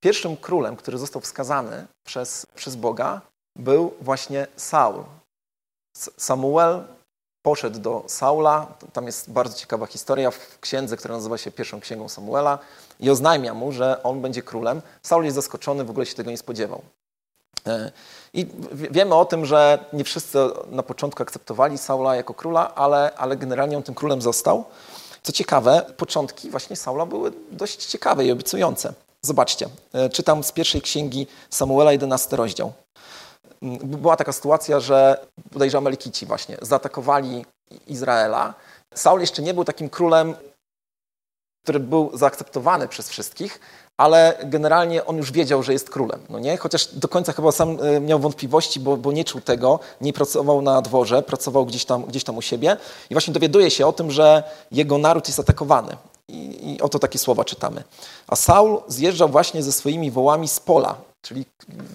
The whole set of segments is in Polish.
pierwszym królem, który został wskazany przez, przez Boga, był właśnie Saul. Samuel poszedł do Saula, tam jest bardzo ciekawa historia w księdze, która nazywa się pierwszą księgą Samuela i oznajmia mu, że on będzie królem. Saul jest zaskoczony, w ogóle się tego nie spodziewał. E, I wiemy o tym, że nie wszyscy na początku akceptowali Saula jako króla, ale, ale generalnie on tym królem został. Co ciekawe, początki właśnie Saula były dość ciekawe i obiecujące. Zobaczcie, e, czytam z pierwszej księgi Samuela, 11 rozdział. Mm, była taka sytuacja, że bodajże Amalekici właśnie zaatakowali Izraela. Saul jeszcze nie był takim królem, który był zaakceptowany przez wszystkich, ale generalnie on już wiedział, że jest królem. No nie? Chociaż do końca chyba sam e, miał wątpliwości, bo, bo nie czuł tego, nie pracował na dworze, pracował gdzieś tam, gdzieś tam u siebie i właśnie dowiaduje się o tym, że jego naród jest atakowany. I, I oto takie słowa czytamy. A Saul zjeżdżał właśnie ze swoimi wołami z pola, czyli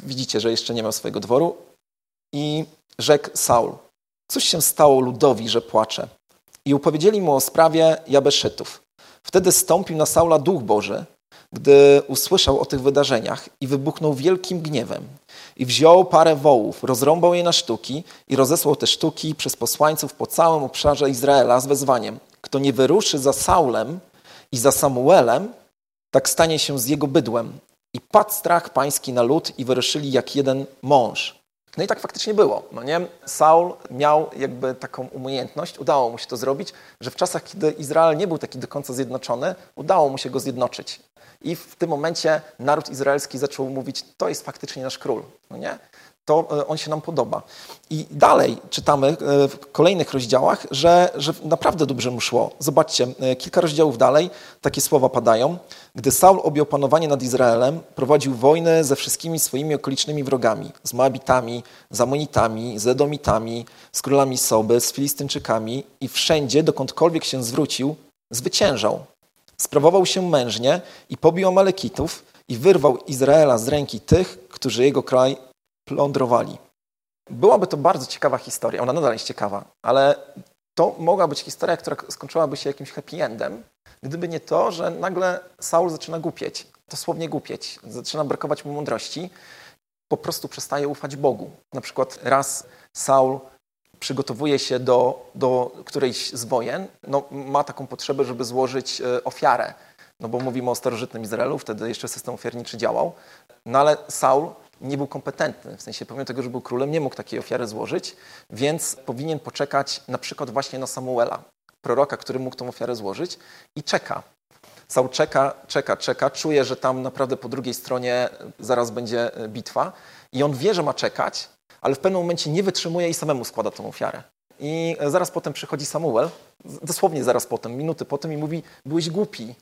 widzicie, że jeszcze nie miał swojego dworu, i rzekł Saul, coś się stało ludowi, że płacze. I upowiedzieli mu o sprawie Jabeszytów. Wtedy stąpił na Saula duch Boży, gdy usłyszał o tych wydarzeniach i wybuchnął wielkim gniewem. I wziął parę wołów, rozrąbał je na sztuki i rozesłał te sztuki przez posłańców po całym obszarze Izraela z wezwaniem. Kto nie wyruszy za Saulem i za Samuelem, tak stanie się z jego bydłem. I padł strach pański na lud i wyruszyli jak jeden mąż. No i tak faktycznie było. No nie? Saul miał jakby taką umiejętność, udało mu się to zrobić, że w czasach, kiedy Izrael nie był taki do końca zjednoczony, udało mu się go zjednoczyć. I w tym momencie naród izraelski zaczął mówić, to jest faktycznie nasz król. No nie? To e, on się nam podoba. I dalej czytamy e, w kolejnych rozdziałach, że, że naprawdę dobrze mu szło. Zobaczcie, e, kilka rozdziałów dalej takie słowa padają. Gdy Saul objął panowanie nad Izraelem, prowadził wojnę ze wszystkimi swoimi okolicznymi wrogami, z Moabitami, z Amonitami, z Edomitami, z królami Soby, z Filistynczykami i wszędzie, dokądkolwiek się zwrócił, zwyciężał. Sprawował się mężnie i pobił Amalekitów i wyrwał Izraela z ręki tych, którzy jego kraj plądrowali. Byłaby to bardzo ciekawa historia, ona nadal jest ciekawa, ale to mogła być historia, która skończyłaby się jakimś happy endem, gdyby nie to, że nagle Saul zaczyna głupieć, dosłownie głupieć, zaczyna brakować mu mądrości, po prostu przestaje ufać Bogu. Na przykład raz Saul przygotowuje się do, do którejś z wojen, no, ma taką potrzebę, żeby złożyć e, ofiarę, no bo mówimy o starożytnym Izraelu, wtedy jeszcze system ofiarniczy działał, no ale Saul nie był kompetentny, w sensie pomimo tego, że był królem, nie mógł takiej ofiary złożyć, więc powinien poczekać na przykład właśnie na Samuela, proroka, który mógł tą ofiarę złożyć i czeka. Saul czeka, czeka, czeka, czuje, że tam naprawdę po drugiej stronie zaraz będzie e, bitwa i on wie, że ma czekać, ale w pewnym momencie nie wytrzymuje i samemu składa tą ofiarę. I e, zaraz potem przychodzi Samuel, dosłownie zaraz potem, minuty potem i mówi, byłeś głupi,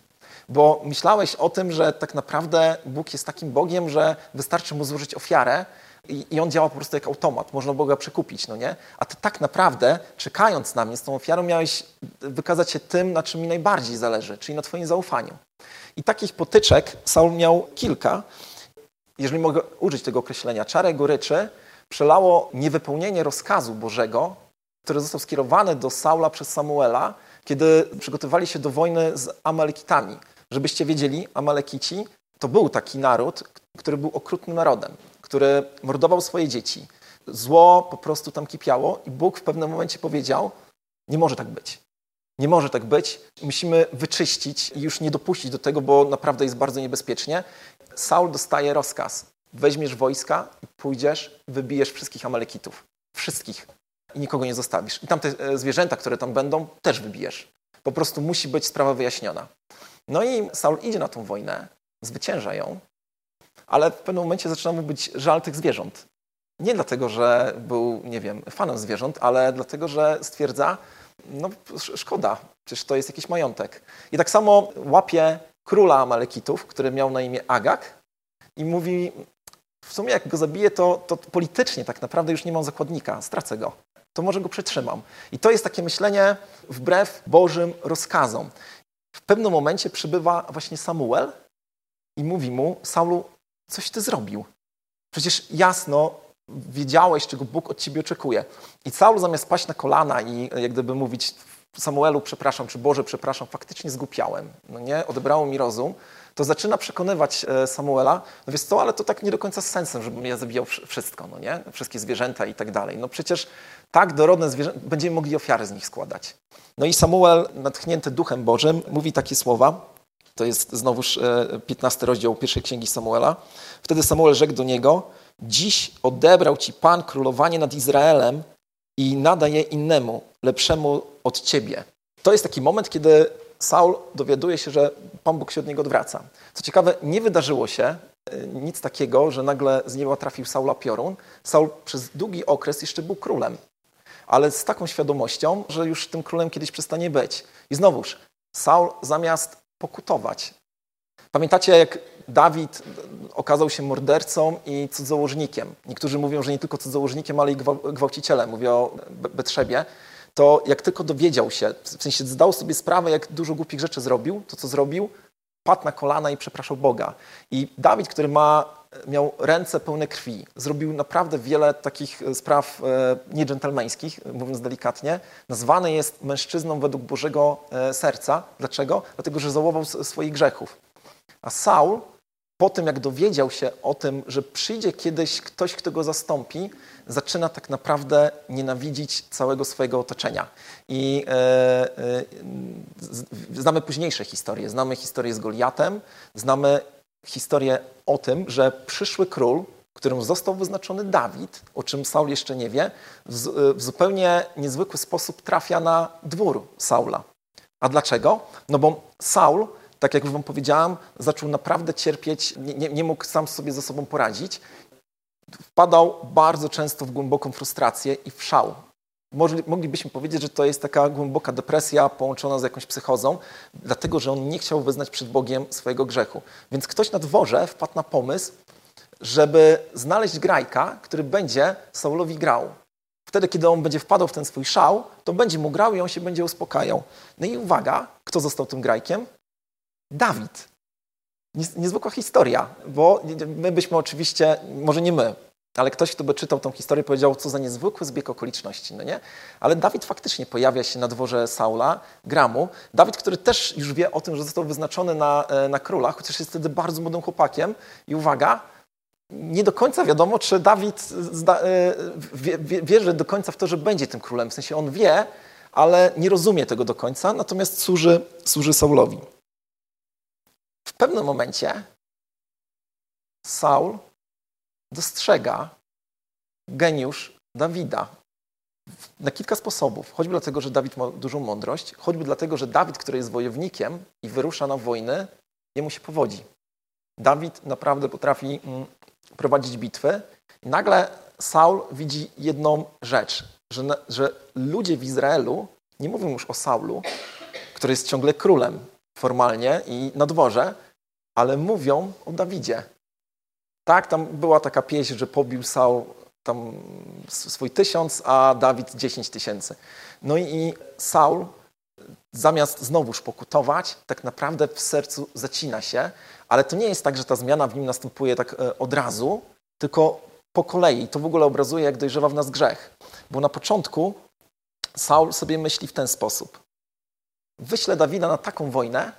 bo myślałeś o tym, że tak naprawdę Bóg jest takim Bogiem, że wystarczy mu złożyć ofiarę i, i on działa po prostu jak automat, można Boga przekupić, no nie? A ty tak naprawdę, czekając na mnie z tą ofiarą, miałeś wykazać się tym, na czym mi najbardziej zależy, czyli na twoim zaufaniu. I takich potyczek Saul miał kilka. Jeżeli mogę użyć tego określenia, czarę goryczy przelało niewypełnienie rozkazu Bożego, który został skierowany do Saula przez Samuela, kiedy przygotowywali się do wojny z Amalekitami. Żebyście wiedzieli, Amalekici to był taki naród, który był okrutnym narodem, który mordował swoje dzieci. Zło po prostu tam kipiało i Bóg w pewnym momencie powiedział: Nie może tak być. Nie może tak być. Musimy wyczyścić i już nie dopuścić do tego, bo naprawdę jest bardzo niebezpiecznie. Saul dostaje rozkaz: weźmiesz wojska i pójdziesz, wybijesz wszystkich Amalekitów. Wszystkich. I nikogo nie zostawisz. I tamte e, zwierzęta, które tam będą, też wybijesz. Po prostu musi być sprawa wyjaśniona. No i Saul idzie na tą wojnę, zwycięża ją, ale w pewnym momencie zaczyna mu być żal tych zwierząt. Nie dlatego, że był, nie wiem, fanem zwierząt, ale dlatego, że stwierdza, no szkoda, przecież to jest jakiś majątek. I tak samo łapie króla Amalekitów, który miał na imię Agak i mówi, w sumie jak go zabiję, to, to politycznie tak naprawdę już nie mam zakładnika, stracę go. To może go przetrzymam. I to jest takie myślenie wbrew Bożym rozkazom w pewnym momencie przybywa właśnie Samuel i mówi mu: Saulu, coś ty zrobił. Przecież jasno wiedziałeś, czego Bóg od ciebie oczekuje. I Saul zamiast paść na kolana i jak gdyby mówić Samuelu, przepraszam, czy Boże, przepraszam, faktycznie zgłupiałem, no nie, odebrało mi rozum, to zaczyna przekonywać e, Samuela, no wiesz co, ale to tak nie do końca z sensem, żebym ja zabijał wszystko, no nie? Wszystkie zwierzęta i tak dalej. No przecież tak dorodne zwierzęta, będziemy mogli ofiary z nich składać. No i Samuel, natchnięty Duchem Bożym, mówi takie słowa, to jest znowuż 15 rozdział pierwszej księgi Samuela. Wtedy Samuel rzekł do niego, dziś odebrał ci Pan królowanie nad Izraelem i nadaje innemu, lepszemu od ciebie. To jest taki moment, kiedy Saul dowiaduje się, że Pan Bóg się od niego odwraca. Co ciekawe, nie wydarzyło się e, nic takiego, że nagle z nieba trafił Saula piorun. Saul przez długi okres jeszcze był królem, ale z taką świadomością, że już tym królem kiedyś przestanie być. I znowuż, Saul zamiast pokutować. Pamiętacie, jak Dawid okazał się mordercą i cudzołożnikiem. Niektórzy mówią, że nie tylko cudzołożnikiem, ale i gwałcicielem. Mówię o Betrzebie to jak tylko dowiedział się, w sensie zdał sobie sprawę, jak dużo głupich rzeczy zrobił, to co zrobił, padł na kolana i przepraszał Boga. I Dawid, który ma, miał ręce pełne krwi, zrobił naprawdę wiele takich e, spraw e, niedżentelmeńskich, mówiąc delikatnie. Nazwany jest mężczyzną według Bożego e, serca. Dlaczego? Dlatego, że załował swoich grzechów. A Saul po tym, jak dowiedział się o tym, że przyjdzie kiedyś ktoś, kto go zastąpi, zaczyna tak naprawdę nienawidzić całego swojego otoczenia. I e, e, znamy późniejsze historie. Znamy historię z Goliatem, znamy historię o tym, że przyszły król, którym został wyznaczony Dawid, o czym Saul jeszcze nie wie, w, zupełnie niezwykły sposób trafia na dwór Saula. A dlaczego? No bo Saul tak jak już wam powiedziałam, zaczął naprawdę cierpieć, nie, nie, nie mógł sam sobie ze sobą poradzić. Wpadał bardzo często w głęboką frustrację i w szał. Moglibyśmy powiedzieć, że to jest taka głęboka depresja połączona z jakąś psychozą, dlatego że on nie chciał wyznać przed Bogiem swojego grzechu. Więc ktoś na dworze wpadł na pomysł, żeby znaleźć grajka, który będzie Saulowi grał. Wtedy, kiedy on będzie wpadał w ten swój szał, to będzie mu grał i on się będzie uspokajał. No i uwaga, kto został tym grajkiem? Dawid. Niezwykła historia, bo my byśmy oczywiście, może nie my, ale ktoś, kto by czytał tą historię, powiedział, co za niezwykły zbieg okoliczności, no nie? Ale Dawid faktycznie pojawia się na dworze Saula, Gramu. Dawid, który też już wie o tym, że został wyznaczony na, e, na króla, chociaż jest wtedy bardzo młodym chłopakiem. I uwaga, nie do końca wiadomo, czy Dawid zda, e, wie, wie, wierzy do końca w to, że będzie tym królem. W sensie on wie, ale nie rozumie tego do końca, natomiast służy, służy Saulowi. W pewnym momencie Saul dostrzega geniusz Dawida na kilka sposobów. Choćby dlatego, że Dawid ma dużą mądrość, choćby dlatego, że Dawid, który jest wojownikiem i wyrusza na wojnę, jemu się powodzi. Dawid naprawdę potrafi mm, prowadzić bitwy. Nagle Saul widzi jedną rzecz, że, że ludzie w Izraelu nie mówią już o Saulu, który jest ciągle królem, formalnie i na dworze, ale mówią o Dawidzie. Tak, tam była taka pieśń, że pobił Saul tam swój tysiąc, a Dawid dziesięć tysięcy. No i Saul zamiast znowuż pokutować, tak naprawdę w sercu zacina się, ale to nie jest tak, że ta zmiana w nim następuje tak e, od razu, tylko po kolei. To w ogóle obrazuje, jak dojrzewa w nas grzech. Bo na początku Saul sobie myśli w ten sposób wyślę Dawida na taką wojnę,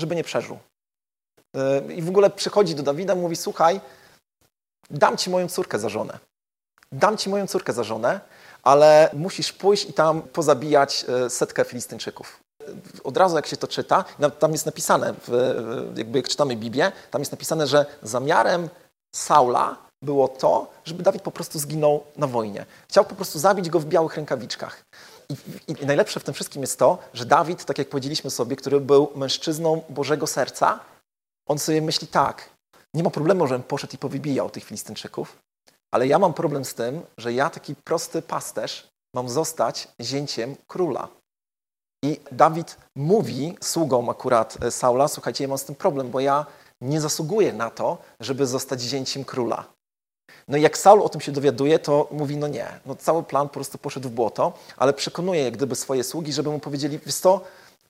żeby nie przeżył. I w ogóle przychodzi do Dawida, mówi: Słuchaj, dam ci moją córkę za żonę. Dam ci moją córkę za żonę, ale musisz pójść i tam pozabijać e, setkę Filistynczyków. Od razu jak się to czyta, tam jest napisane, jakby jak czytamy Biblię, tam jest napisane, że zamiarem Saula było to, żeby Dawid po prostu zginął na wojnie. Chciał po prostu zabić go w białych rękawiczkach. I, I, najlepsze w tym wszystkim jest to, że Dawid, tak jak powiedzieliśmy sobie, który był mężczyzną Bożego serca, on sobie myśli tak, nie ma problemu, żebym poszedł i powybijał tych Filistynczyków, ale ja mam problem z tym, że ja, taki prosty pasterz, mam zostać zięciem króla. I Dawid mówi sługom akurat e, Saula, słuchajcie, ja mam z tym problem, bo ja nie zasługuję na to, żeby zostać zięciem króla. No i jak Saul o tym się dowiaduje, to mówi, no nie, no cały plan po prostu poszedł w błoto, ale przekonuje jak gdyby swoje sługi, żeby mu powiedzieli, wiesz co,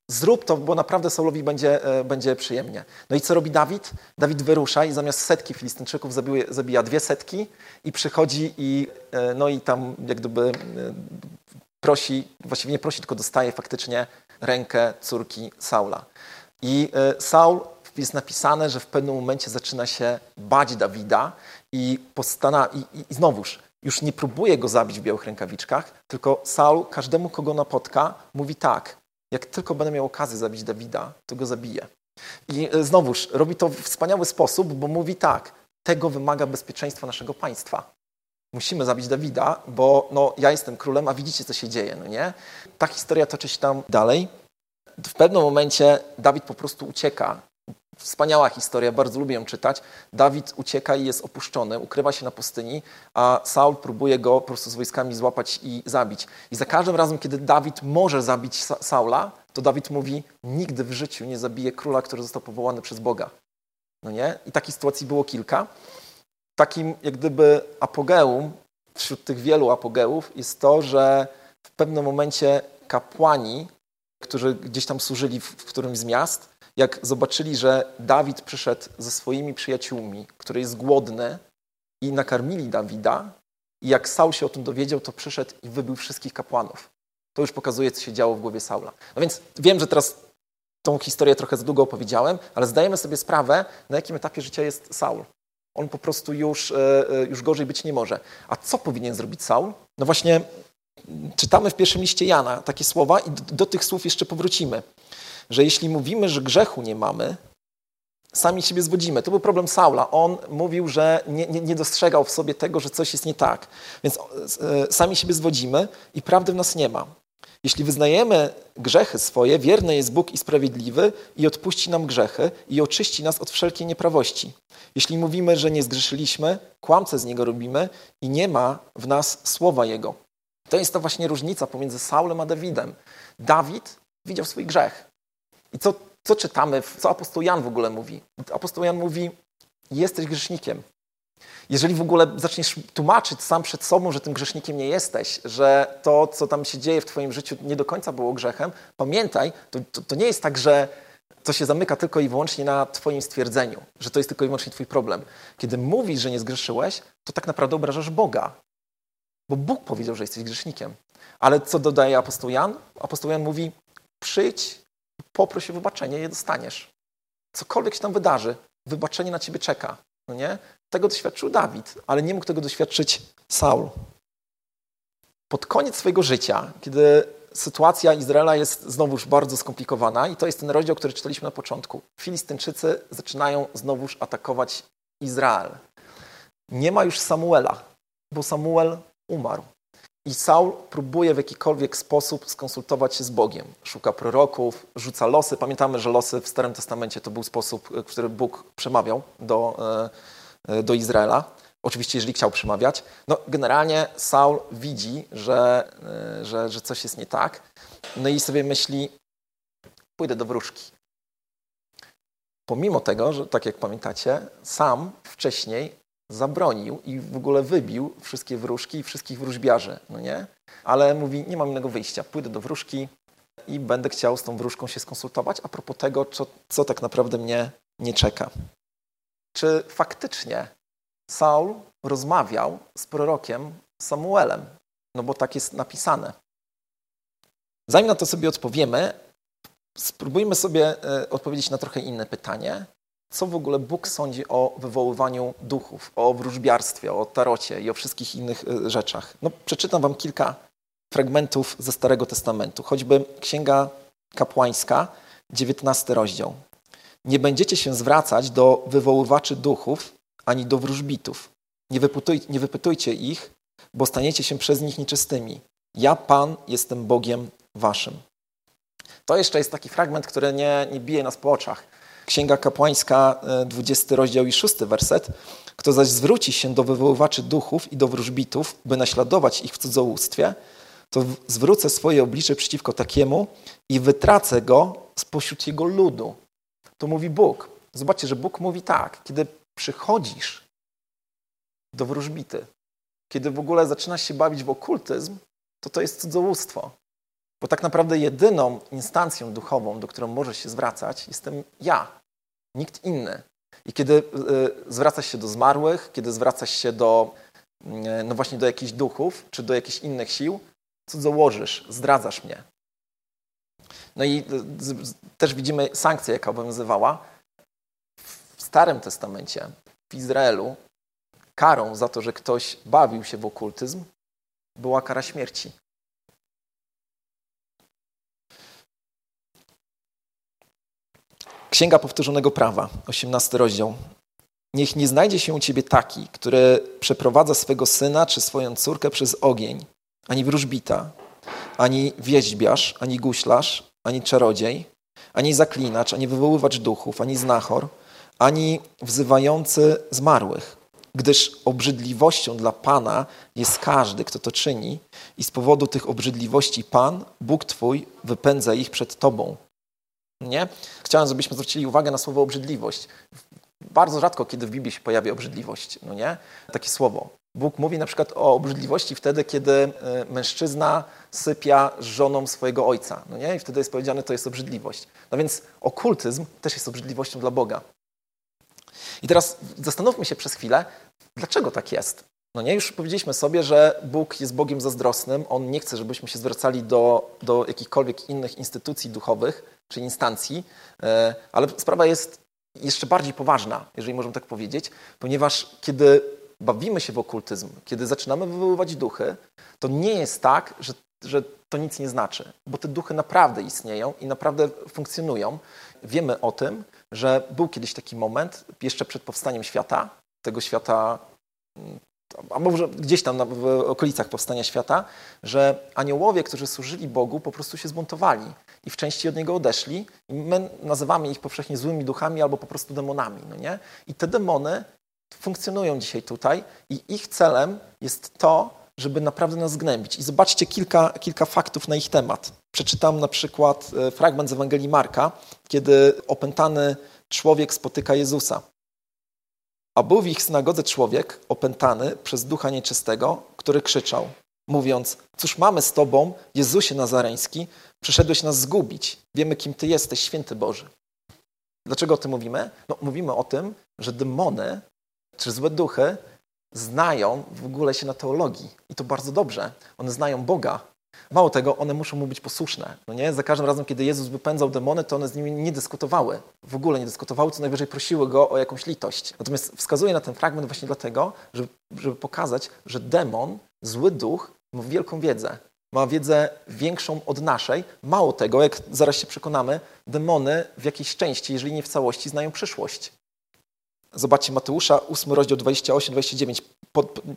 zrób to, bo naprawdę Saulowi będzie, e, będzie przyjemnie. No i co robi Dawid? Dawid wyrusza i zamiast setki Filistynczyków zabija, zabija dwie setki i przychodzi i, e, no i tam jak gdyby e, prosi, właściwie nie prosi, tylko dostaje faktycznie rękę córki Saula. I Saul jest napisane, że w pewnym momencie zaczyna się bać Dawida i, postana i, i, i znowuż już nie próbuje go zabić w białych rękawiczkach, tylko Saul każdemu, kogo napotka, mówi tak, jak tylko będę miał okazję zabić Dawida, to go zabiję. I e, znowuż robi to w wspaniały sposób, bo mówi tak, tego wymaga bezpieczeństwo naszego państwa. Musimy zabić Dawida, bo no, ja jestem królem, a widzicie, co się dzieje, no nie? Ta historia toczy się tam dalej. W pewnym momencie Dawid po prostu ucieka Wspaniała historia, bardzo lubię ją czytać. Dawid ucieka i jest opuszczony, ukrywa się na pustyni, a Saul próbuje go po prostu z wojskami złapać i zabić. I za każdym razem, kiedy Dawid może zabić Sa Saula, to Dawid mówi: Nigdy w życiu nie zabije króla, który został powołany przez Boga. No nie? I takich sytuacji było kilka. Takim, jak gdyby, apogeum wśród tych wielu apogeów jest to, że w pewnym momencie kapłani, którzy gdzieś tam służyli w którymś z miast, jak zobaczyli, że Dawid przyszedł ze swoimi przyjaciółmi, który jest głodny i nakarmili Dawida, i jak Saul się o tym dowiedział, to przyszedł i wybił wszystkich kapłanów. To już pokazuje, co się działo w głowie Saula. No więc wiem, że teraz tą historię trochę za długo opowiedziałem, ale zdajemy sobie sprawę, na jakim etapie życia jest Saul. On po prostu już, e, e, już gorzej być nie może. A co powinien zrobić Saul? No właśnie czytamy w pierwszym liście Jana takie słowa i do, do tych słów jeszcze powrócimy że jeśli mówimy, że grzechu nie mamy, sami siebie zwodzimy. To był problem Saula. On mówił, że nie, nie, nie, dostrzegał w sobie tego, że coś jest nie tak. Więc e, sami siebie zwodzimy i prawdy w nas nie ma. Jeśli wyznajemy grzechy swoje, wierny jest Bóg i sprawiedliwy i odpuści nam grzechy i oczyści nas od wszelkiej nieprawości. Jeśli mówimy, że nie zgrzeszyliśmy, kłamce z Niego robimy i nie ma w nas słowa Jego. To jest ta właśnie różnica pomiędzy Saulem a Dawidem. Dawid widział swój grzech. I co, co czytamy, co apostoł Jan w ogóle mówi? Apostoł Jan mówi, jesteś grzesznikiem. Jeżeli w ogóle zaczniesz tłumaczyć sam przed sobą, że tym grzesznikiem nie jesteś, że to, co tam się dzieje w Twoim życiu, nie do końca było grzechem, pamiętaj, to, to, to nie jest tak, że to się zamyka tylko i wyłącznie na Twoim stwierdzeniu, że to jest tylko i wyłącznie Twój problem. Kiedy mówisz, że nie zgrzeszyłeś, to tak naprawdę obrażasz Boga. Bo Bóg powiedział, że jesteś grzesznikiem. Ale co dodaje apostoł Jan? Apostoł Jan mówi, przyjdź poproś o wybaczenie, je dostaniesz. Cokolwiek się tam wydarzy, wybaczenie na ciebie czeka. No nie? Tego doświadczył Dawid, ale nie mógł tego doświadczyć Saul. Pod koniec swojego życia, kiedy sytuacja Izraela jest znowuż bardzo skomplikowana i to jest ten rozdział, który czytaliśmy na początku. Filistynczycy zaczynają znowuż atakować Izrael. Nie ma już Samuela, bo Samuel umarł. I Saul próbuje w jakikolwiek sposób skonsultować się z Bogiem. Szuka proroków, rzuca losy. Pamiętamy, że losy w Starym Testamencie to był sposób, w który Bóg przemawiał do, e, e, do Izraela. Oczywiście, jeżeli chciał przemawiać. No, generalnie Saul widzi, że, e, że, że coś jest nie tak. No i sobie myśli, pójdę do wróżki. Pomimo tego, że tak jak pamiętacie, sam wcześniej zabronił i w ogóle wybił wszystkie wróżki i wszystkich wróżbiarzy, no nie? Ale mówi, nie mam innego wyjścia, pójdę do wróżki i będę chciał z tą wróżką się skonsultować a propos tego, co, co tak naprawdę mnie nie czeka. Czy faktycznie Saul rozmawiał z prorokiem Samuelem? No bo tak jest napisane. Zanim na to sobie odpowiemy, spróbujmy sobie e, odpowiedzieć na trochę inne pytanie co w ogóle Bóg sądzi o wywoływaniu duchów, o wróżbiarstwie, o tarocie i o wszystkich innych y, rzeczach. No, przeczytam wam kilka fragmentów ze Starego Testamentu, choćby Księga Kapłańska, 19 rozdział. Nie będziecie się zwracać do wywoływaczy duchów ani do wróżbitów. Nie, wypytuj, nie wypytujcie ich, bo staniecie się przez nich nieczystymi. Ja, Pan, jestem Bogiem waszym. To jeszcze jest taki fragment, który nie, nie bije nas po oczach. Księga Kapłańska, 20 e, rozdział i 6 werset. Kto zaś zwróci się do wywoływaczy duchów i do wróżbitów, by naśladować ich w cudzołóstwie, to zwrócę swoje oblicze przeciwko takiemu i wytracę go spośród jego ludu. To mówi Bóg. Zobaczcie, że Bóg mówi tak, kiedy przychodzisz do wróżbity, kiedy w ogóle zaczynasz się bawić w okultyzm, to to jest cudzołóstwo. Bo tak naprawdę jedyną instancją duchową, do którą możesz się zwracać, jestem ja, nikt inny. I kiedy y, zwracasz się do zmarłych, kiedy zwracasz się do, y, no właśnie do jakichś duchów, czy do jakichś innych sił, cudzołożysz, zdradzasz mnie. No i y, też widzimy sankcję, jaka obowiązywała. Starym Testamencie, w Izraelu, karą za to, że ktoś bawił się w okultyzm, była kara śmierci. Księga Powtórzonego Prawa, 18 rozdział. Niech nie znajdzie się u ciebie taki, który przeprowadza swego syna czy swoją córkę przez ogień, ani wróżbita, ani wieźbiarz, ani guślarz, ani czarodziej, ani zaklinacz, ani wywoływacz duchów, ani znachor, ani wzywający zmarłych. Gdyż obrzydliwością dla Pana jest każdy, kto to czyni, i z powodu tych obrzydliwości Pan, Bóg Twój, wypędza ich przed Tobą. Nie? Chciałem, żebyśmy zwrócili uwagę na słowo obrzydliwość. Bardzo rzadko, kiedy w Biblii się pojawia obrzydliwość, no nie? Takie słowo. Bóg mówi na przykład o obrzydliwości wtedy, kiedy e, mężczyzna sypia z żoną swojego ojca, no nie? I wtedy jest powiedziane, to jest obrzydliwość. No więc okultyzm też jest obrzydliwością dla Boga. I teraz zastanówmy się przez chwilę, dlaczego tak jest. No nie, już powiedzieliśmy sobie, że Bóg jest Bogiem zazdrosnym. On nie chce, żebyśmy się zwracali do, do jakichkolwiek innych instytucji duchowych czy instancji, e, ale sprawa jest jeszcze bardziej poważna, jeżeli możemy tak powiedzieć, ponieważ kiedy bawimy się w okultyzm, kiedy zaczynamy wywoływać duchy, to nie jest tak, że, że to nic nie znaczy, bo te duchy naprawdę istnieją i naprawdę funkcjonują. Wiemy o tym, że był kiedyś taki moment, jeszcze przed powstaniem świata, tego świata, mm, a może gdzieś tam w okolicach powstania świata, że aniołowie, którzy służyli Bogu, po prostu się zbuntowali i w części od Niego odeszli. My nazywamy ich powszechnie złymi duchami albo po prostu demonami. No nie? I te demony funkcjonują dzisiaj tutaj i ich celem jest to, żeby naprawdę nas zgnębić. I zobaczcie kilka, kilka faktów na ich temat. Przeczytam na przykład e, fragment z Ewangelii Marka, kiedy opętany człowiek spotyka Jezusa. A był w ich synagodze człowiek opętany przez ducha nieczystego, który krzyczał, mówiąc: Cóż mamy z Tobą, Jezusie Nazareński, przyszedłeś nas zgubić. Wiemy, kim Ty jesteś, święty Boży. Dlaczego o tym mówimy? No, mówimy o tym, że demony czy złe duchy znają w ogóle się na teologii. I to bardzo dobrze. One znają Boga. Mało tego, one muszą mu być posłuszne. No nie? Za każdym razem, kiedy Jezus wypędzał demony, to one z nimi nie dyskutowały. W ogóle nie dyskutowały, co najwyżej prosiły go o jakąś litość. Natomiast wskazuję na ten fragment właśnie dlatego, żeby, żeby pokazać, że demon, zły duch, ma wielką wiedzę. Ma wiedzę większą od naszej. Mało tego, jak zaraz się przekonamy, demony w jakiejś części, jeżeli nie w całości, znają przyszłość. Zobaczcie Mateusza, 8 rozdział 28-29.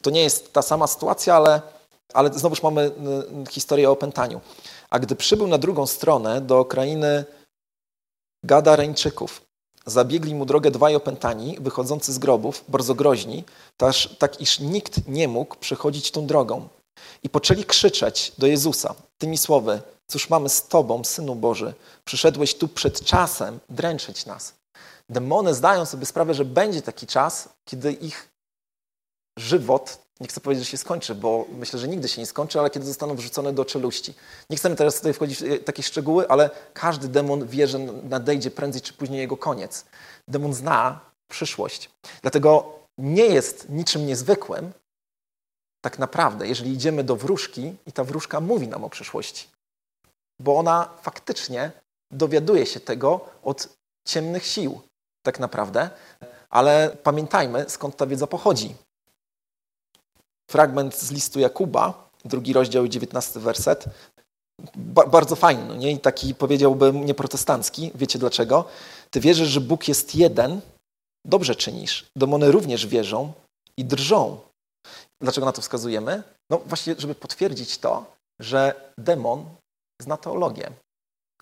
To nie jest ta sama sytuacja, ale, ale znowuż mamy historię o opętaniu. A gdy przybył na drugą stronę do krainy Gadareńczyków, zabiegli mu drogę dwaj opętani, wychodzący z grobów, bardzo groźni, taż, tak iż nikt nie mógł przechodzić tą drogą. I poczęli krzyczeć do Jezusa tymi słowy, cóż mamy z Tobą, Synu Boży, przyszedłeś tu przed czasem dręczyć nas. Demony zdają sobie sprawę, że będzie taki czas, kiedy ich żywot, nie chcę powiedzieć, że się skończy, bo myślę, że nigdy się nie skończy, ale kiedy zostaną wrzucone do czeluści. Nie chcemy teraz tutaj wchodzić w takie szczegóły, ale każdy demon wie, że nadejdzie prędzej czy później jego koniec. Demon zna przyszłość. Dlatego nie jest niczym niezwykłym, tak naprawdę, jeżeli idziemy do wróżki i ta wróżka mówi nam o przyszłości. Bo ona faktycznie dowiaduje się tego od ciemnych sił tak naprawdę, ale pamiętajmy, skąd ta wiedza pochodzi. Fragment z listu Jakuba, drugi rozdział i dziewiętnasty werset. Ba bardzo fajny, nie? I taki powiedziałbym nieprotestancki. Wiecie dlaczego? Ty wierzysz, że Bóg jest jeden, dobrze czynisz. Demony również wierzą i drżą. Dlaczego na to wskazujemy? No właśnie, żeby potwierdzić to, że demon zna teologię.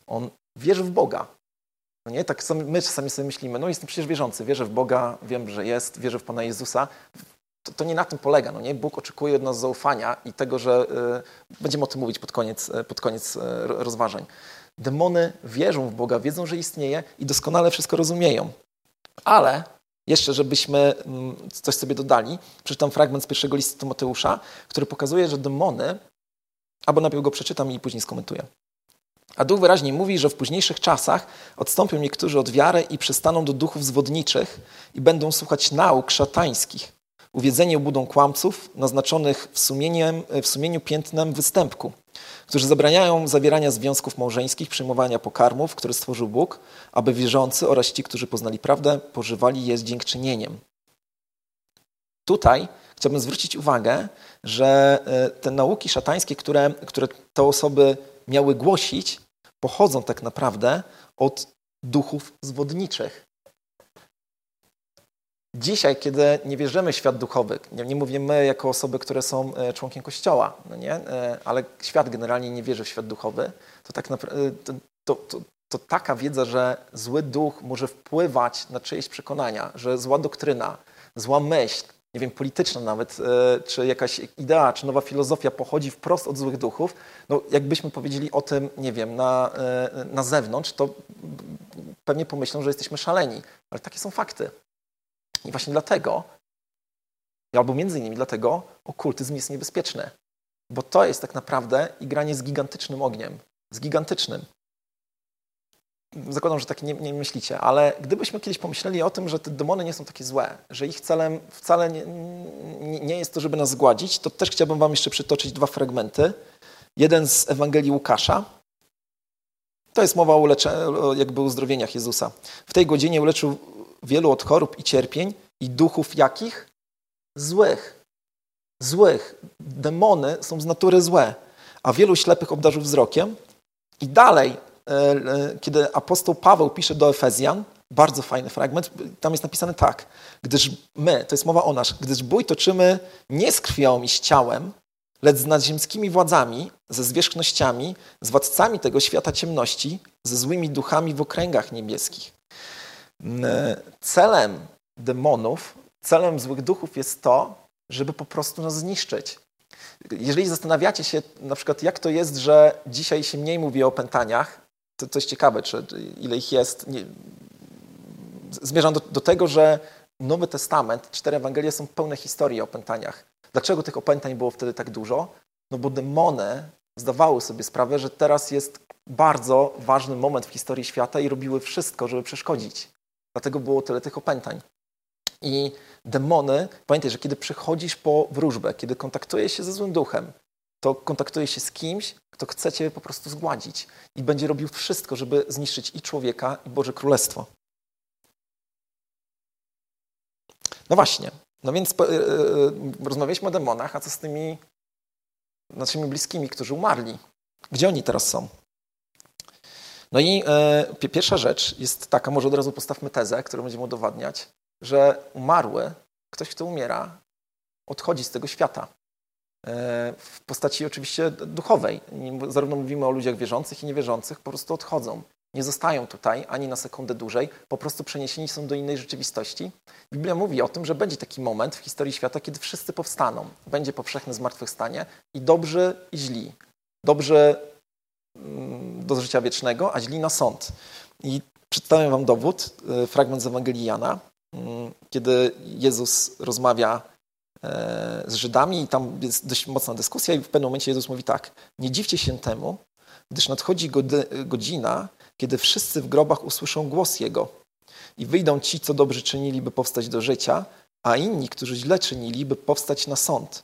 On wierzy w Boga. No nie? Tak my czasami sobie myślimy, no jestem przecież wierzący, wierzę w Boga, wiem, że jest, wierzę w Pana Jezusa. To, to nie na tym polega. No nie? Bóg oczekuje od nas zaufania i tego, że y, będziemy o tym mówić pod koniec, y, pod koniec y, rozważań. Demony wierzą w Boga, wiedzą, że istnieje i doskonale wszystko rozumieją. Ale jeszcze, żebyśmy mm, coś sobie dodali, przeczytam fragment z pierwszego listu Mateusza, który pokazuje, że demony, albo najpierw go przeczytam i później skomentuję. A Duch wyraźnie mówi, że w późniejszych czasach odstąpią niektórzy od wiary i przystaną do duchów zwodniczych i będą słuchać nauk szatańskich. Uwiedzenie budą kłamców naznaczonych w, w sumieniu piętnem występku. którzy zabraniają zawierania związków małżeńskich, przyjmowania pokarmów, które stworzył Bóg, aby wierzący oraz ci, którzy poznali prawdę, pożywali je z dziękczynieniem. Tutaj chciałbym zwrócić uwagę, że e, te nauki szatańskie, które, które te osoby miały głosić, pochodzą tak naprawdę od duchów zwodniczych. Dzisiaj, kiedy nie wierzymy w świat duchowy, nie, nie mówię my jako osoby, które są e, członkiem Kościoła, no nie? E, ale świat generalnie nie wierzy w świat duchowy, to tak naprawdę to, to, to, to taka wiedza, że zły duch może wpływać na czyjeś przekonania, że zła doktryna, zła myśl, nie wiem, polityczna nawet, e, czy jakaś idea, czy nowa filozofia pochodzi wprost od złych duchów, no jakbyśmy powiedzieli o tym, nie wiem, na, na zewnątrz, to pewnie pomyślą, że jesteśmy szaleni. Ale takie są fakty. I właśnie dlatego, albo między innymi dlatego, okultyzm jest niebezpieczny. Bo to jest tak naprawdę igranie z gigantycznym ogniem. Z gigantycznym. Zakładam, że tak nie, nie, myślicie, ale gdybyśmy kiedyś pomyśleli o tym, że te demony nie są takie złe, że ich celem wcale nie, nie jest to, żeby nas zgładzić, to też chciałbym Wam jeszcze przytoczyć dwa fragmenty. Jeden z Ewangelii Łukasza. To jest mowa o, ulecze, jakby uzdrowieniach Jezusa. W tej godzinie uleczył wielu od chorób i cierpień i duchów jakich? Złych. Złych. Demony są z natury złe, a wielu ślepych obdarzył wzrokiem. I dalej, e, e, kiedy apostoł Paweł pisze do Efezjan, bardzo fajny fragment, tam jest napisane tak, gdyż my, to jest mowa o nas, gdyż bój toczymy nie z krwią i z ciałem, lecz z nadziemskimi władzami, ze zwierzchnościami, z władcami tego świata ciemności, ze złymi duchami w okręgach niebieskich. Celem demonów, celem złych duchów jest to, żeby po prostu nas zniszczyć. Jeżeli zastanawiacie się na przykład, jak to jest, że dzisiaj się mniej mówi o opętaniach, to coś ciekawe, czy, ile ich jest. Nie, zmierzam do, do, tego, że Nowy Testament, cztery Ewangelie są pełne historii o opętaniach. Dlaczego tych opętań było wtedy tak dużo? No bo demony zdawały sobie sprawę, że teraz jest bardzo ważny moment w historii świata i robiły wszystko, żeby przeszkodzić. Dlatego było tyle tych opętań. I demony, pamiętaj, że kiedy przychodzisz po wróżbę, kiedy kontaktujesz się ze złym duchem, to kontaktuje się z kimś, kto chce cię po prostu zgładzić i będzie robił wszystko, żeby zniszczyć i człowieka, i Boże Królestwo. No właśnie, no więc yy, yy, rozmawialiśmy o demonach, a co z tymi naszymi bliskimi, którzy umarli? Gdzie oni teraz są? No i e, pierwsza rzecz jest taka, może od razu postawmy tezę, którą będziemy udowadniać, że umarły, ktoś, kto umiera, odchodzi z tego świata. E, w postaci oczywiście duchowej. Zarówno mówimy o ludziach wierzących i niewierzących, po prostu odchodzą. Nie zostają tutaj ani na sekundę dłużej, po prostu przeniesieni są do innej rzeczywistości. Biblia mówi o tym, że będzie taki moment w historii świata, kiedy wszyscy powstaną. Będzie powszechne zmartwychwstanie i dobrzy i źli. Dobrzy do życia wiecznego, a źli na sąd. I przedstawię wam dowód, e, fragment z Ewangelii Jana, mm, kiedy Jezus rozmawia e, z Żydami i tam jest dość mocna dyskusja i w pewnym momencie Jezus mówi tak, nie dziwcie się temu, gdyż nadchodzi godzina, kiedy wszyscy w grobach usłyszą głos Jego i wyjdą ci, co dobrze czynili, by powstać do życia, a inni, którzy źle czynili, by powstać na sąd.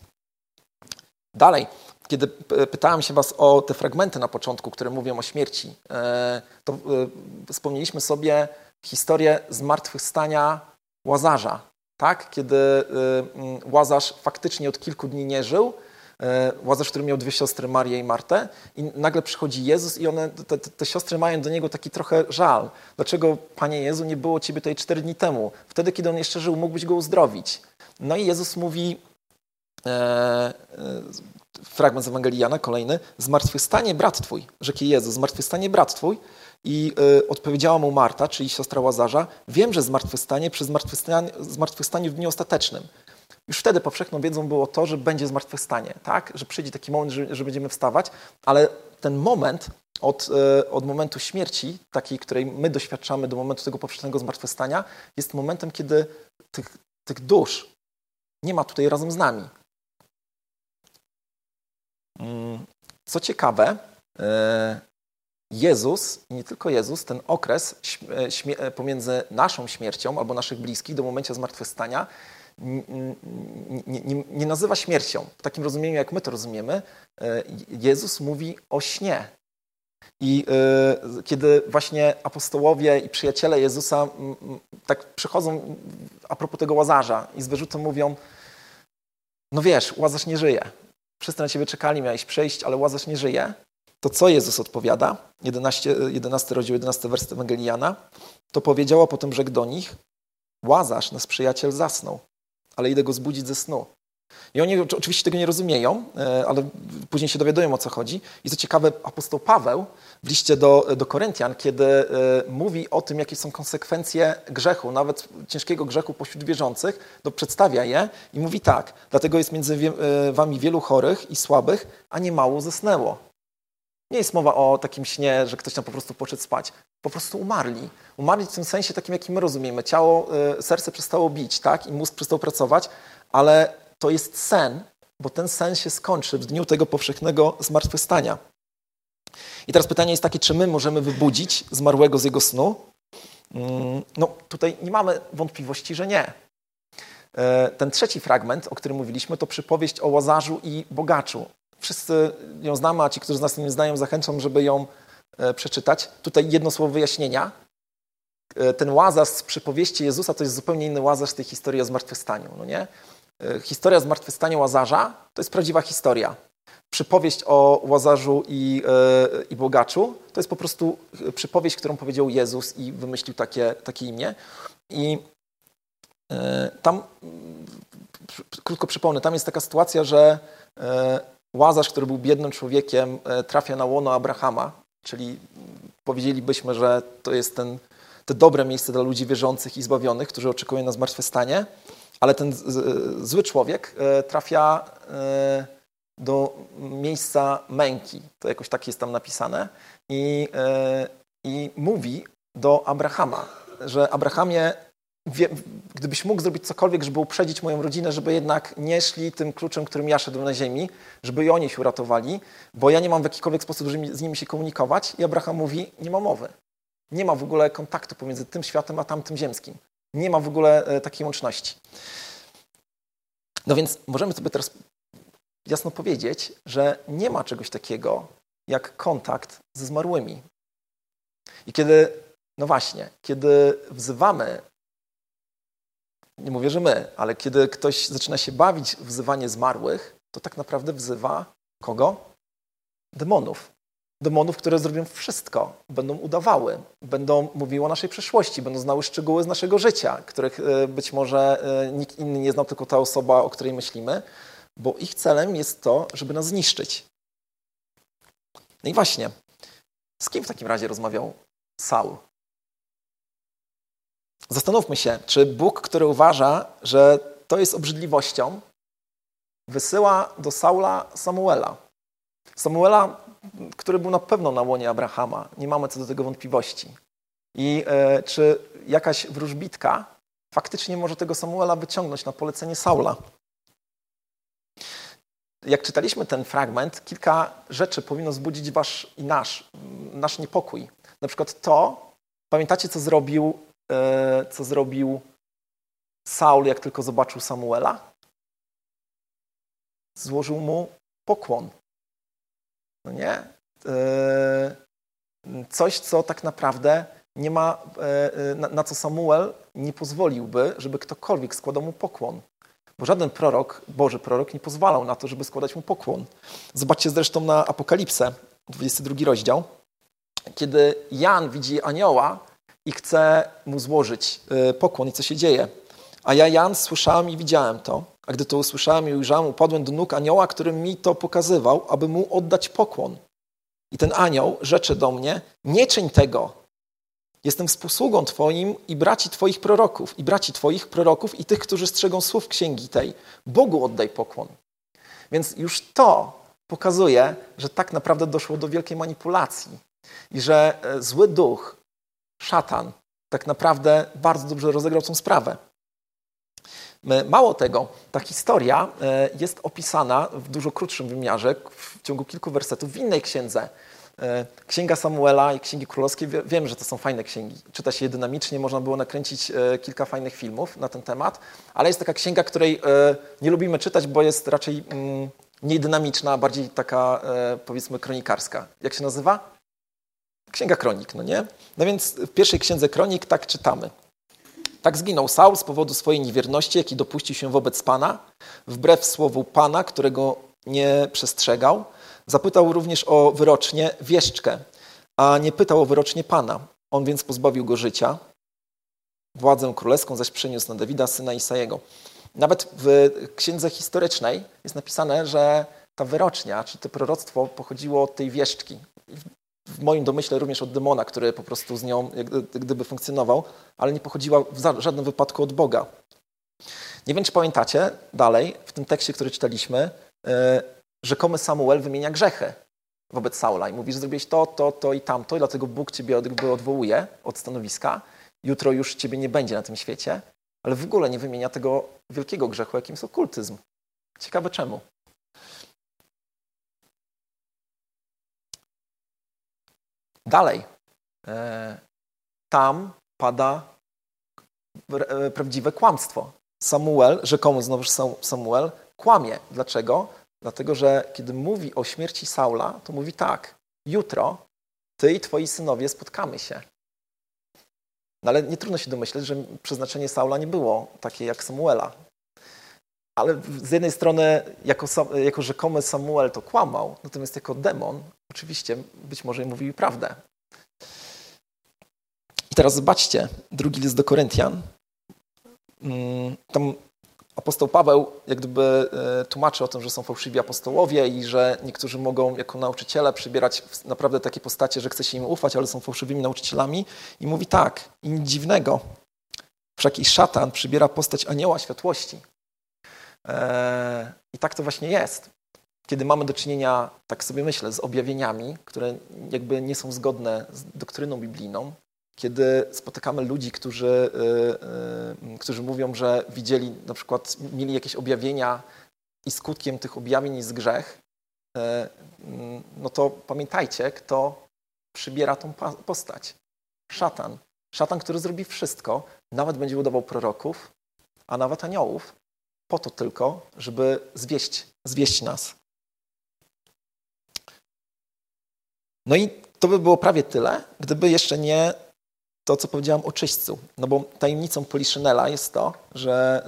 Dalej, kiedy pytałem się Was o te fragmenty na początku, które mówią o śmierci, e, to e, wspomnieliśmy sobie historię zmartwychwstania Łazarza, tak? kiedy e, Łazarz faktycznie od kilku dni nie żył, Łazarz, który miał dwie siostry, Marię i Martę, i nagle przychodzi Jezus i one, te, te, siostry mają do niego taki trochę żal. Dlaczego, Panie Jezu, nie było Ciebie tutaj cztery dni temu? Wtedy, kiedy on jeszcze żył, mógłbyś go uzdrowić. No i Jezus mówi, e, fragment z Ewangelii Jana, kolejny, zmartwychwstanie brat twój, rzekł Jezus, zmartwychwstanie brat twój i y, odpowiedziała mu Marta, czyli siostra Łazarza, wiem, że zmartwychwstanie przy zmartwychwstaniu, zmartwychwstaniu w dniu ostatecznym. Już wtedy powszechną wiedzą było to, że będzie zmartwychwstanie, tak? że przyjdzie taki moment, że, że będziemy wstawać, ale ten moment od, y, od momentu śmierci, takiej, której my doświadczamy do momentu tego powszechnego zmartwychwstania, jest momentem, kiedy tych, tych dusz nie ma tutaj razem z nami. Co ciekawe, e, Jezus, nie tylko Jezus, ten okres e, pomiędzy naszą śmiercią albo naszych bliskich do momentu zmartwychwstania nie, nie, nie nazywa śmiercią. W takim rozumieniu, jak my to rozumiemy, e, Jezus mówi o śnie. I kiedy właśnie apostołowie i przyjaciele Jezusa tak przychodzą a propos tego łazarza i z wyrzutem mówią: No wiesz, łazarz nie żyje. Wszyscy na ciebie czekali, miałeś przejść, ale łazarz nie żyje. To co Jezus odpowiada? 11, 11 rozdział, 11 werset Ewangelii Jana. To powiedział, a potem rzekł do nich: Łazarz, nasz przyjaciel, zasnął, ale idę go zbudzić ze snu. I oni oczywiście tego nie rozumieją, e, ale później się dowiadują o co chodzi. I co ciekawe, apostoł Paweł w liście do, do Koryntian, kiedy e, mówi o tym, jakie są konsekwencje grzechu, nawet ciężkiego grzechu pośród wierzących, to przedstawia je i mówi tak: Dlatego jest między e, wami wielu chorych i słabych, a nie mało zasnęło. Nie jest mowa o takim śnie, że ktoś tam po prostu poszedł spać. Po prostu umarli. Umarli w tym sensie takim, jaki my rozumiemy. Ciało, serce przestało bić, tak? I mózg przestał pracować, ale to jest sen, bo ten sen się skończy w dniu tego powszechnego zmartwychwstania. I teraz pytanie jest takie, czy my możemy wybudzić zmarłego z jego snu? Mm, no tutaj nie mamy wątpliwości, że nie. E, ten trzeci fragment, o którym mówiliśmy, to przypowieść o łazarzu i bogaczu. Wszyscy ją znamy, a ci, którzy z nas nie znają, zachęcam, żeby ją e, przeczytać. Tutaj jedno słowo wyjaśnienia. E, ten łazarz z przypowieści Jezusa to jest zupełnie inny łazarz z tej historii o zmartwychwstaniu. No nie? E, historia zmartwychwstania Łazarza to jest prawdziwa historia. Przypowieść o Łazarzu i, yy, i bogaczu to jest po prostu przypowieść, którą powiedział Jezus i wymyślił takie, takie imię. I tam, krótko przypomnę, tam jest taka sytuacja, że Łazarz, który był biednym człowiekiem, trafia na łono Abrahama, czyli powiedzielibyśmy, że to jest ten, to dobre miejsce dla ludzi wierzących i zbawionych, którzy oczekują na zmartwychwstanie ale ten zły człowiek e, trafia e, do miejsca męki. To jakoś tak jest tam napisane. I, e, i mówi do Abrahama, że Abrahamie, gdybyś mógł zrobić cokolwiek, żeby uprzedzić moją rodzinę, żeby jednak nie szli tym kluczem, którym ja szedłem na ziemi, żeby i oni się uratowali, bo ja nie mam w jakikolwiek sposób z nimi się komunikować. I Abraham mówi, nie ma mowy. Nie ma w ogóle kontaktu pomiędzy tym światem a tamtym ziemskim. Nie ma w ogóle e, takiej łączności. No więc możemy sobie teraz jasno powiedzieć, że nie ma czegoś takiego jak kontakt ze zmarłymi. I kiedy, no właśnie, kiedy wzywamy, nie mówię, że my, ale kiedy ktoś zaczyna się bawić w wzywanie zmarłych, to tak naprawdę wzywa kogo? Demonów demonów, które zrobią wszystko, będą udawały, będą mówiły o naszej przeszłości, będą znały szczegóły z naszego życia, których e, być może e, nikt inny nie znał, tylko ta osoba, o której myślimy, bo ich celem jest to, żeby nas zniszczyć. No i właśnie, z kim w takim razie rozmawiał Saul? Zastanówmy się, czy Bóg, który uważa, że to jest obrzydliwością, wysyła do Saula Samuela. Samuela który był na pewno na łonie Abrahama. Nie mamy co do tego wątpliwości. I e, czy jakaś wróżbitka faktycznie może tego Samuela wyciągnąć na polecenie Saula? Jak czytaliśmy ten fragment, kilka rzeczy powinno wzbudzić wasz i nasz, nasz niepokój. Na przykład to, pamiętacie, co zrobił, e, co zrobił Saul, jak tylko zobaczył Samuela? Złożył mu pokłon. No nie? E, coś, co tak naprawdę nie ma, e, e, na co Samuel nie pozwoliłby, żeby ktokolwiek składał mu pokłon. Bo żaden prorok, Boży prorok, nie pozwalał na to, żeby składać mu pokłon. Zobaczcie zresztą na Apokalipsę, 22 rozdział, kiedy Jan widzi anioła i chce mu złożyć pokłon i co się dzieje. A ja, Jan, słyszałem i widziałem to. A gdy to usłyszałem i ujrzałem, upadłem do nóg anioła, który mi to pokazywał, aby mu oddać pokłon. I ten anioł rzeczy do mnie, nie czyń tego. Jestem współsługą Twoim i braci Twoich proroków, i braci Twoich proroków, i tych, którzy strzegą słów księgi tej. Bogu oddaj pokłon. Więc już to pokazuje, że tak naprawdę doszło do wielkiej manipulacji i że e, zły duch, szatan, tak naprawdę bardzo dobrze rozegrał tą sprawę. Mało tego, ta historia e, jest opisana w dużo krótszym wymiarze, w ciągu kilku wersetów, w innej księdze, E, Księga Samuela i Księgi Królewskie, wiem, że to są fajne księgi. Czyta się je dynamicznie, można było nakręcić e, kilka fajnych filmów na ten temat, ale jest taka księga, której e, nie lubimy czytać, bo jest raczej mm, mniej dynamiczna, bardziej taka powiedzmy kronikarska. Jak się nazywa? Księga Kronik, no nie? No więc w pierwszej księdze Kronik tak czytamy. Tak zginął Saul z powodu swojej niewierności, jaki dopuścił się wobec Pana, wbrew słowu Pana, którego nie przestrzegał. Zapytał również o wyrocznie wieszczkę, a nie pytał o wyrocznie Pana. On więc pozbawił go życia. Władzę królewską zaś przeniósł na Dawida, syna Isajego. Nawet w księdze historycznej jest napisane, że ta wyrocznia, czy to proroctwo pochodziło od tej wieszczki w moim domyśle również od demona, który po prostu z nią gdyby funkcjonował, ale nie pochodziła w żadnym wypadku od Boga. Nie wiem, czy pamiętacie dalej, w tym tekście, który czytaliśmy, e, rzekomy Samuel wymienia grzechy wobec Saula i mówi, że zrobiłeś to, to, to i tamto i dlatego Bóg ciebie odwołuje od stanowiska. Jutro już ciebie nie będzie na tym świecie, ale w ogóle nie wymienia tego wielkiego grzechu, jakim jest okultyzm. Ciekawe czemu. Dalej. E, tam pada e, prawdziwe kłamstwo. Samuel, rzekomo znowu Samuel, kłamie. Dlaczego? Dlatego, że kiedy mówi o śmierci Saula, to mówi tak: Jutro ty i twoi synowie spotkamy się. No ale nie trudno się domyśleć, że przeznaczenie Saula nie było takie jak Samuela. Ale z jednej strony, jako, jako rzekomy Samuel to kłamał, natomiast jako demon oczywiście być może mówił prawdę. I teraz zobaczcie, drugi list do Koryntian. Mm, tam apostoł Paweł jak gdyby e, tłumaczy o tym, że są fałszywi apostołowie i że niektórzy mogą jako nauczyciele przybierać naprawdę takie postacie, że chce się im ufać, ale są fałszywymi nauczycielami. I mówi tak, i nic dziwnego, wszak i szatan przybiera postać anioła światłości. Eee, I tak to właśnie jest kiedy mamy do czynienia, tak sobie myślę, z objawieniami, które jakby nie są zgodne z doktryną biblijną, kiedy spotykamy ludzi, którzy, yy, yy, którzy mówią, że widzieli, na przykład mieli jakieś objawienia i skutkiem tych objawień jest grzech, yy, no to pamiętajcie, kto przybiera tą postać. Szatan. Szatan, który zrobi wszystko, nawet będzie udawał proroków, a nawet aniołów, po to tylko, żeby zwieść, zwieść nas. No i to by było prawie tyle, gdyby jeszcze nie to, co powiedziałam o czyśćcu. No bo tajemnicą Poliszynela jest to, że,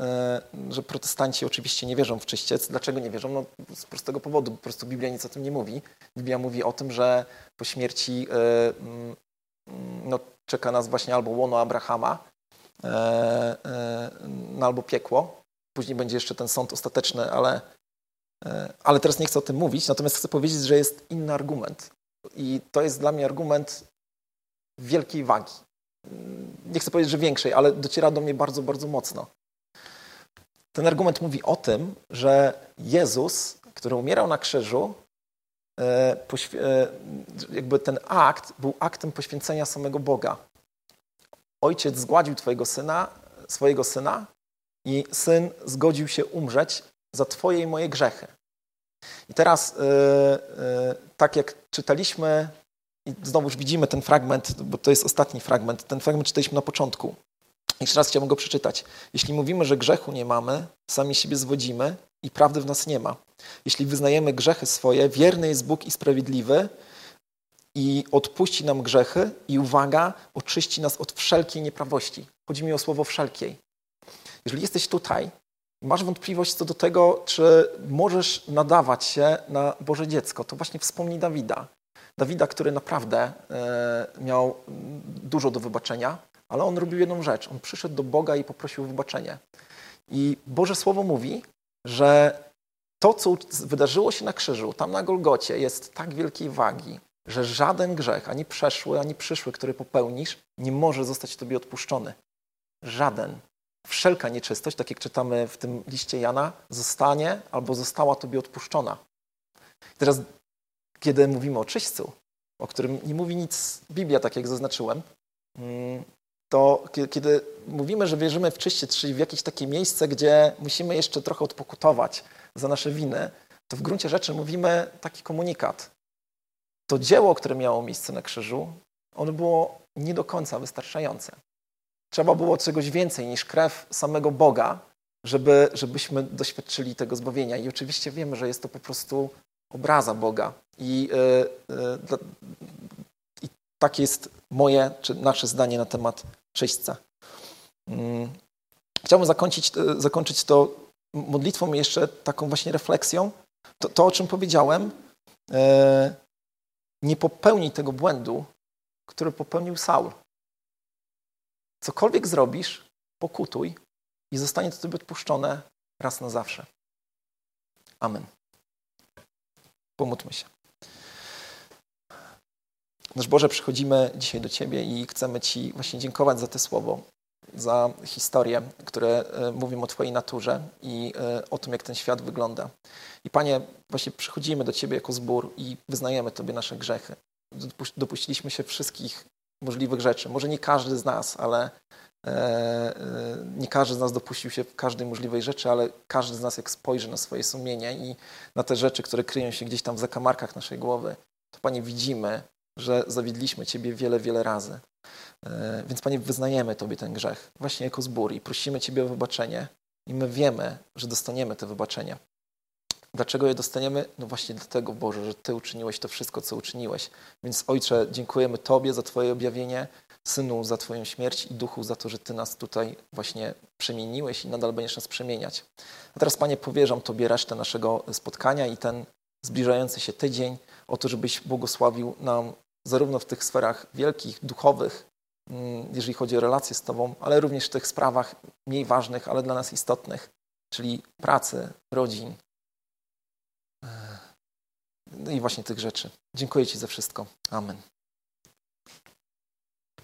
e, że protestanci oczywiście nie wierzą w czyściec. Dlaczego nie wierzą? No z prostego powodu. Po prostu Biblia nic o tym nie mówi. Biblia mówi o tym, że po śmierci e, mm, no, czeka nas właśnie albo łono Abrahama, e, no, albo piekło. Później będzie jeszcze ten sąd ostateczny, ale, ale teraz nie chcę o tym mówić. Natomiast chcę powiedzieć, że jest inny argument. I to jest dla mnie argument wielkiej wagi. Nie chcę powiedzieć, że większej, ale dociera do mnie bardzo, bardzo mocno. Ten argument mówi o tym, że Jezus, który umierał na krzyżu, e, e, jakby ten akt był aktem poświęcenia samego Boga. Ojciec zgładził twojego syna, swojego syna i syn zgodził się umrzeć za twoje i moje grzechy. I teraz, e, e, tak jak czytaliśmy, i znowuż widzimy ten fragment, bo to jest ostatni fragment, ten fragment czytaliśmy na początku. Jeszcze raz chciałbym go przeczytać. Jeśli mówimy, że grzechu nie mamy, sami siebie zwodzimy i prawdy w nas nie ma. Jeśli wyznajemy grzechy swoje, wierny jest Bóg i sprawiedliwy i odpuści nam grzechy i uwaga, oczyści nas od wszelkiej nieprawości. Chodzi mi o słowo wszelkiej. Jeżeli jesteś tutaj masz wątpliwość co do tego, czy możesz nadawać się na Boże dziecko, to właśnie wspomnij Dawida. Dawida, który naprawdę e, miał dużo do wybaczenia, ale on robił jedną rzecz. On przyszedł do Boga i poprosił o wybaczenie. I Boże Słowo mówi, że to, co wydarzyło się na krzyżu, tam na Golgocie, jest tak wielkiej wagi, że żaden grzech, ani przeszły, ani przyszły, który popełnisz, nie może zostać Tobie odpuszczony. Żaden wszelka nieczystość, tak jak czytamy w tym liście Jana, zostanie albo została Tobie odpuszczona. Teraz, kiedy mówimy o czyśćcu, o którym nie mówi nic Biblia, tak jak zaznaczyłem, mm, to kiedy mówimy, że wierzymy w czyście, czyli w jakieś takie miejsce, gdzie musimy jeszcze trochę odpokutować za nasze winy, to w gruncie rzeczy mówimy taki komunikat. to dzieło, które miało miejsce na krzyżu, ono było nie do końca wystarczające. Trzeba było czegoś więcej niż krew samego Boga, żeby, żebyśmy doświadczyli tego zbawienia. I oczywiście wiemy, że jest to po prostu obraza Boga. I, yy, yy, i tak jest moje czy nasze zdanie na temat czyśćca. Yy. Chciałbym zakończyć, e, zakończyć to modlitwą jeszcze taką właśnie refleksją. To, to o czym powiedziałem, e, nie popełnij tego błędu, który popełnił Saul. Cokolwiek zrobisz, pokutuj i zostanie to tobie odpuszczone raz na zawsze. Amen. Pomódlmy się. Nasz Boże, przychodzimy dzisiaj do Ciebie i chcemy Ci właśnie dziękować za to słowo, za historię, które e, mówią o Twojej naturze i e, o tym, jak ten świat wygląda. I Panie, właśnie przychodzimy do Ciebie jako zbór i wyznajemy Tobie nasze grzechy. Dopuściliśmy się wszystkich możliwych rzeczy. Może nie każdy z nas, ale e, nie każdy z nas dopuścił się każdej możliwej rzeczy, ale każdy z nas, jak spojrzy na swoje sumienie i na te rzeczy, które kryją się gdzieś tam w zakamarkach naszej głowy, to Panie widzimy, że zawiedliśmy Ciebie wiele, wiele razy. E, więc Panie, wyznajemy Tobie ten grzech właśnie jako zbór i prosimy Ciebie o wybaczenie i my wiemy, że dostaniemy te wybaczenie. Dlaczego je dostaniemy? No właśnie dlatego, Boże, że Ty uczyniłeś to wszystko, co uczyniłeś. Więc Ojcze, dziękujemy Tobie za Twoje objawienie, Synu za Twoją śmierć i Duchu za to, że Ty nas tutaj właśnie przemieniłeś i nadal będziesz nas przemieniać. A teraz, Panie, powierzam Tobie resztę naszego spotkania i ten zbliżający się tydzień, o to, żebyś błogosławił nam zarówno w tych sferach wielkich, duchowych, mm, jeżeli chodzi o relacje z Tobą, ale również w tych sprawach mniej ważnych, ale dla nas istotnych, czyli pracy, rodzin. No i właśnie tych rzeczy. Dziękuję Ci za wszystko. Amen.